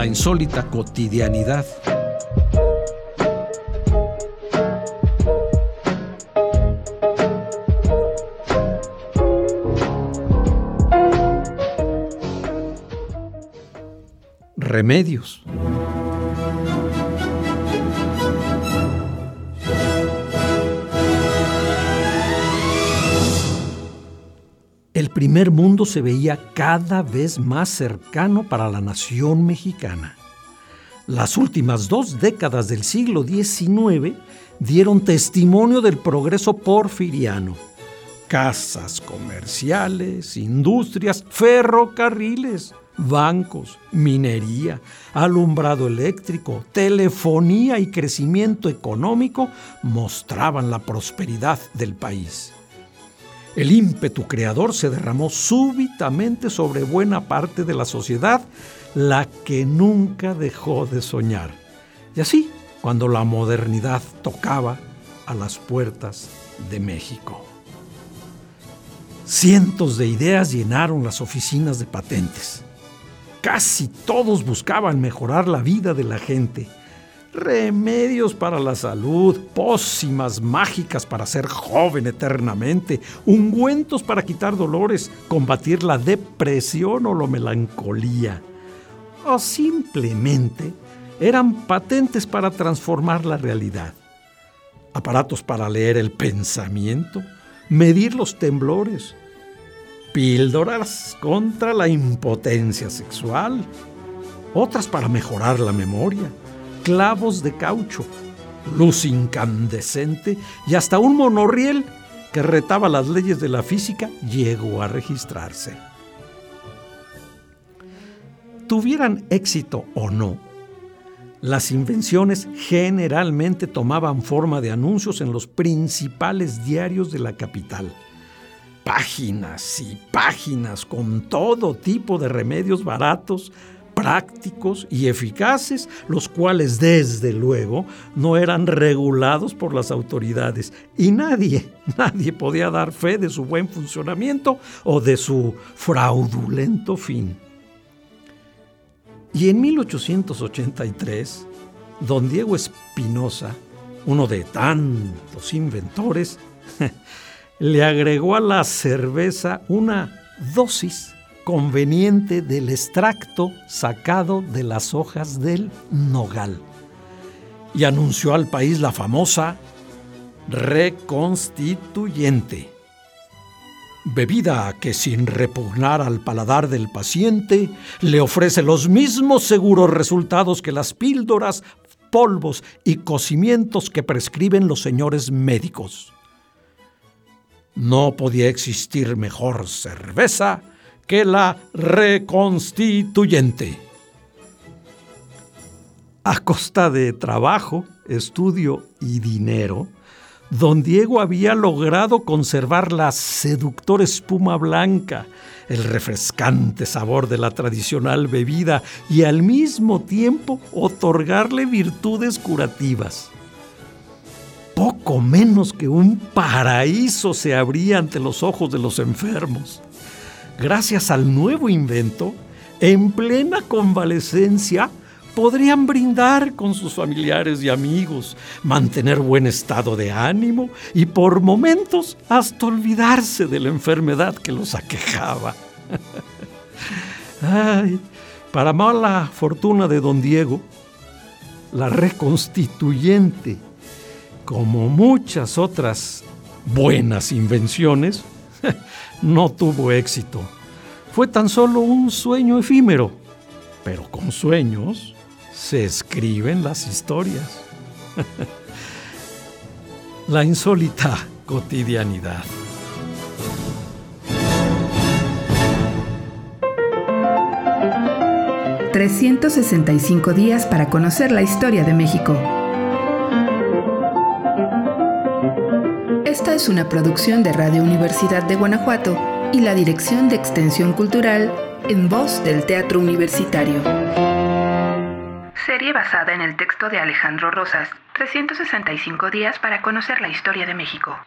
La insólita cotidianidad. Remedios. El primer mundo se veía cada vez más cercano para la nación mexicana. Las últimas dos décadas del siglo XIX dieron testimonio del progreso porfiriano. Casas comerciales, industrias, ferrocarriles, bancos, minería, alumbrado eléctrico, telefonía y crecimiento económico mostraban la prosperidad del país. El ímpetu creador se derramó súbitamente sobre buena parte de la sociedad, la que nunca dejó de soñar. Y así, cuando la modernidad tocaba a las puertas de México. Cientos de ideas llenaron las oficinas de patentes. Casi todos buscaban mejorar la vida de la gente. Remedios para la salud, pócimas mágicas para ser joven eternamente, ungüentos para quitar dolores, combatir la depresión o la melancolía. O simplemente eran patentes para transformar la realidad. Aparatos para leer el pensamiento, medir los temblores, píldoras contra la impotencia sexual, otras para mejorar la memoria, clavos de caucho, luz incandescente y hasta un monorriel que retaba las leyes de la física llegó a registrarse. Tuvieran éxito o no, las invenciones generalmente tomaban forma de anuncios en los principales diarios de la capital páginas y páginas con todo tipo de remedios baratos, prácticos y eficaces, los cuales desde luego no eran regulados por las autoridades y nadie, nadie podía dar fe de su buen funcionamiento o de su fraudulento fin. Y en 1883, don Diego Espinosa, uno de tantos inventores, le agregó a la cerveza una dosis conveniente del extracto sacado de las hojas del nogal y anunció al país la famosa reconstituyente. Bebida que sin repugnar al paladar del paciente le ofrece los mismos seguros resultados que las píldoras, polvos y cocimientos que prescriben los señores médicos. No podía existir mejor cerveza que la reconstituyente. A costa de trabajo, estudio y dinero, don Diego había logrado conservar la seductora espuma blanca, el refrescante sabor de la tradicional bebida y al mismo tiempo otorgarle virtudes curativas poco menos que un paraíso se abría ante los ojos de los enfermos. Gracias al nuevo invento, en plena convalecencia, podrían brindar con sus familiares y amigos, mantener buen estado de ánimo y por momentos hasta olvidarse de la enfermedad que los aquejaba. Ay, para mala fortuna de don Diego, la reconstituyente como muchas otras buenas invenciones, no tuvo éxito. Fue tan solo un sueño efímero, pero con sueños se escriben las historias. La insólita cotidianidad. ...365 días para conocer la historia de México... Esta es una producción de Radio Universidad de Guanajuato y la Dirección de Extensión Cultural en voz del Teatro Universitario. Serie basada en el texto de Alejandro Rosas, 365 días para conocer la historia de México.